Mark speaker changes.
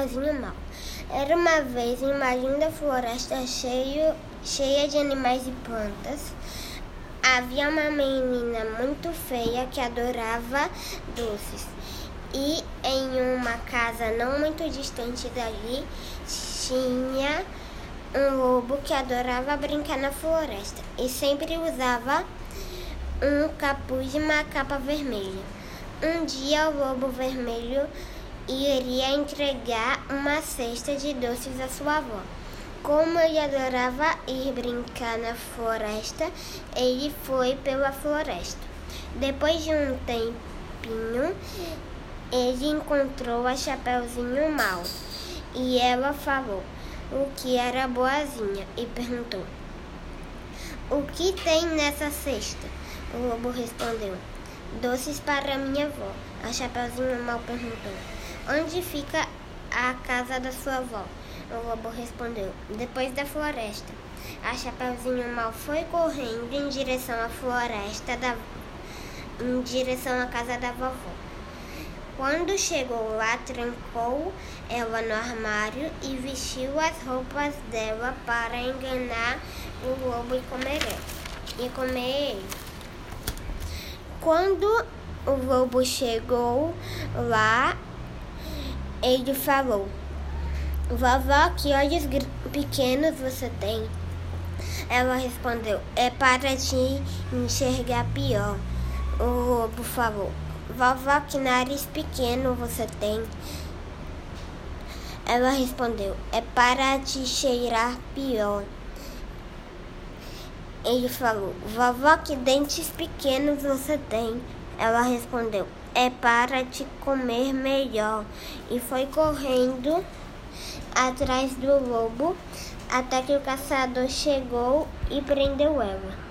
Speaker 1: Mal. Era uma vez uma linda floresta cheio, cheia de animais e plantas. Havia uma menina muito feia que adorava doces. E em uma casa não muito distante dali tinha um lobo que adorava brincar na floresta e sempre usava um capuz e uma capa vermelha. Um dia o lobo vermelho iria entregar uma cesta de doces à sua avó. Como ele adorava ir brincar na floresta, ele foi pela floresta. Depois de um tempinho, ele encontrou a Chapeuzinho Mal e ela falou o que era boazinha e perguntou: O que tem nessa cesta? O lobo respondeu: Doces para minha avó. A Chapeuzinho Mal perguntou: Onde fica a casa da sua avó? O lobo respondeu: Depois da floresta. A Chapeuzinho Mal foi correndo em direção à floresta, da... em direção à casa da vovó. Quando chegou lá, trancou ela no armário e vestiu as roupas dela para enganar o lobo e comer, e comer ele. Quando o lobo chegou lá, ele falou: Vovó, que olhos pequenos você tem? Ela respondeu: É para te enxergar pior. O lobo falou: Vovó, que nariz pequeno você tem? Ela respondeu: É para te cheirar pior. Ele falou: Vovó, que dentes pequenos você tem? Ela respondeu: é para te comer melhor. E foi correndo atrás do lobo até que o caçador chegou e prendeu ela.